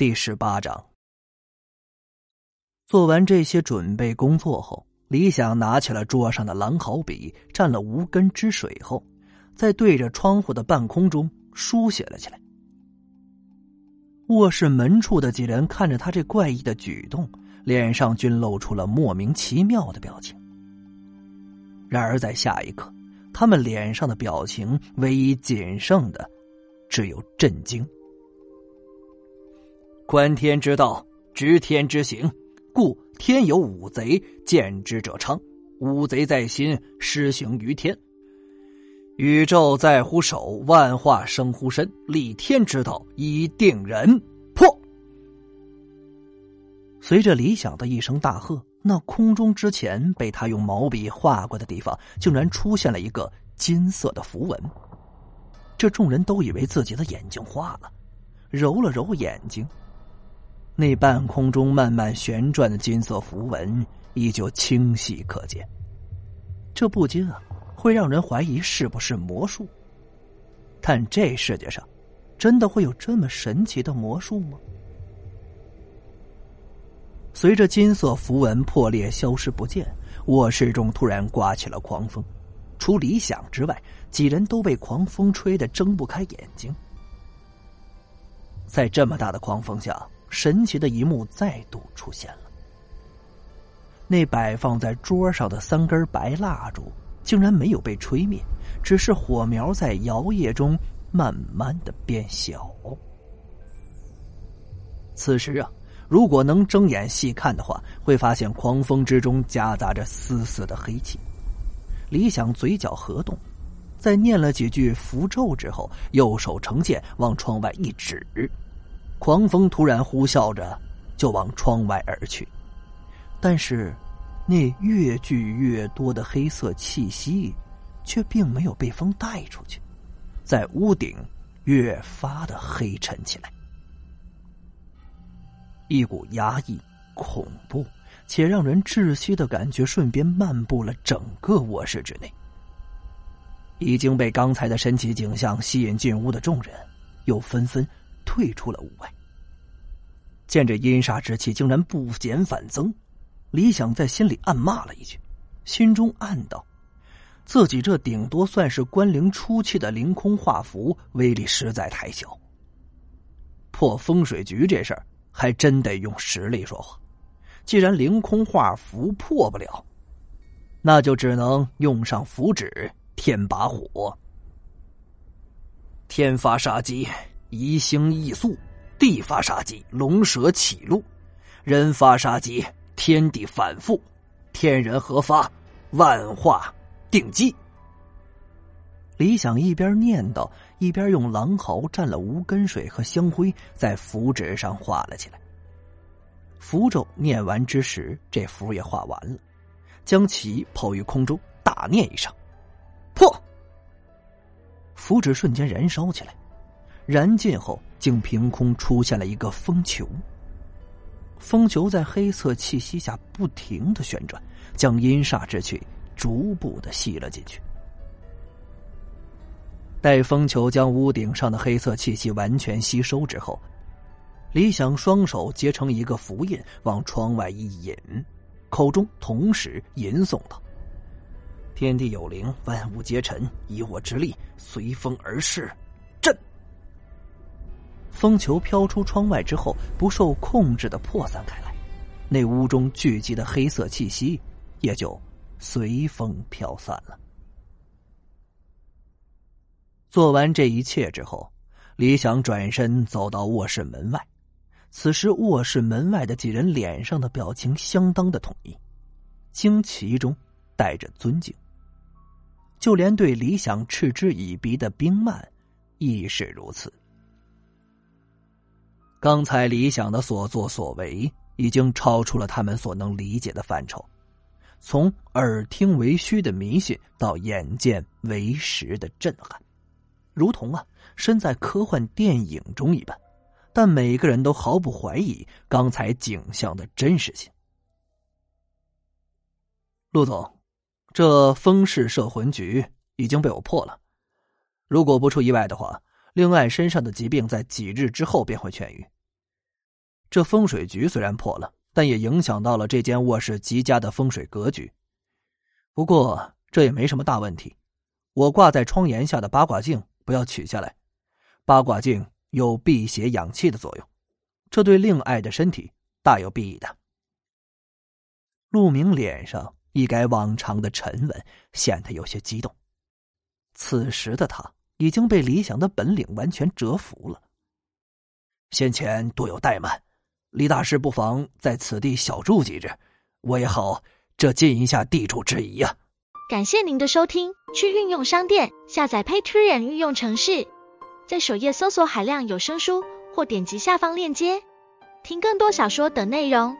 第十八章。做完这些准备工作后，李想拿起了桌上的狼毫笔，蘸了无根之水后，在对着窗户的半空中书写了起来。卧室门处的几人看着他这怪异的举动，脸上均露出了莫名其妙的表情。然而在下一刻，他们脸上的表情唯一仅剩的，只有震惊。观天之道，执天之行。故天有五贼，见之者昌；五贼在心，施行于天。宇宙在乎手，万化生乎身。立天之道，以定人。破！随着李想的一声大喝，那空中之前被他用毛笔画过的地方，竟然出现了一个金色的符文。这众人都以为自己的眼睛花了，揉了揉眼睛。那半空中慢慢旋转的金色符文依旧清晰可见，这不禁啊会让人怀疑是不是魔术。但这世界上，真的会有这么神奇的魔术吗？随着金色符文破裂消失不见，卧室中突然刮起了狂风，除李想之外，几人都被狂风吹得睁不开眼睛。在这么大的狂风下。神奇的一幕再度出现了，那摆放在桌上的三根白蜡烛竟然没有被吹灭，只是火苗在摇曳中慢慢的变小。此时啊，如果能睁眼细看的话，会发现狂风之中夹杂着丝丝的黑气。李想嘴角合动，在念了几句符咒之后，右手成剑往窗外一指。狂风突然呼啸着，就往窗外而去，但是，那越聚越多的黑色气息，却并没有被风带出去，在屋顶越发的黑沉起来。一股压抑、恐怖且让人窒息的感觉瞬间漫步了整个卧室之内。已经被刚才的神奇景象吸引进屋的众人，又纷纷。退出了屋外。见这阴煞之气竟然不减反增，李想在心里暗骂了一句，心中暗道：自己这顶多算是关灵初期的凌空画符，威力实在太小。破风水局这事儿还真得用实力说话。既然凌空画符破不了，那就只能用上符纸，添把火，天发杀机。移星易速，地发杀机，龙蛇起路；人发杀机，天地反复，天人合发，万化定机。李想一边念叨，一边用狼毫蘸了无根水和香灰，在符纸上画了起来。符咒念完之时，这符也画完了，将其抛于空中，大念一声：“破！”符纸瞬间燃烧起来。燃尽后，竟凭空出现了一个风球。风球在黑色气息下不停的旋转，将阴煞之气逐步的吸了进去。待风球将屋顶上的黑色气息完全吸收之后，李想双手结成一个符印，往窗外一引，口中同时吟诵道：“天地有灵，万物皆尘，以我之力，随风而逝。”风球飘出窗外之后，不受控制的扩散开来，那屋中聚集的黑色气息也就随风飘散了。做完这一切之后，李想转身走到卧室门外。此时，卧室门外的几人脸上的表情相当的统一，惊奇中带着尊敬，就连对李想嗤之以鼻的冰曼亦是如此。刚才李想的所作所为，已经超出了他们所能理解的范畴，从耳听为虚的迷信到眼见为实的震撼，如同啊身在科幻电影中一般。但每个人都毫不怀疑刚才景象的真实性。陆总，这风氏摄魂局已经被我破了，如果不出意外的话。令爱身上的疾病在几日之后便会痊愈，这风水局虽然破了，但也影响到了这间卧室极佳的风水格局。不过这也没什么大问题。我挂在窗沿下的八卦镜不要取下来，八卦镜有辟邪养气的作用，这对令爱的身体大有裨益的。陆明脸上一改往常的沉稳，显得有些激动。此时的他已经被李想的本领完全折服了。先前多有怠慢，李大师不妨在此地小住几日，我也好这尽一下地主之谊呀。感谢您的收听，去运用商店下载 Patreon 运用城市，在首页搜索海量有声书，或点击下方链接听更多小说等内容。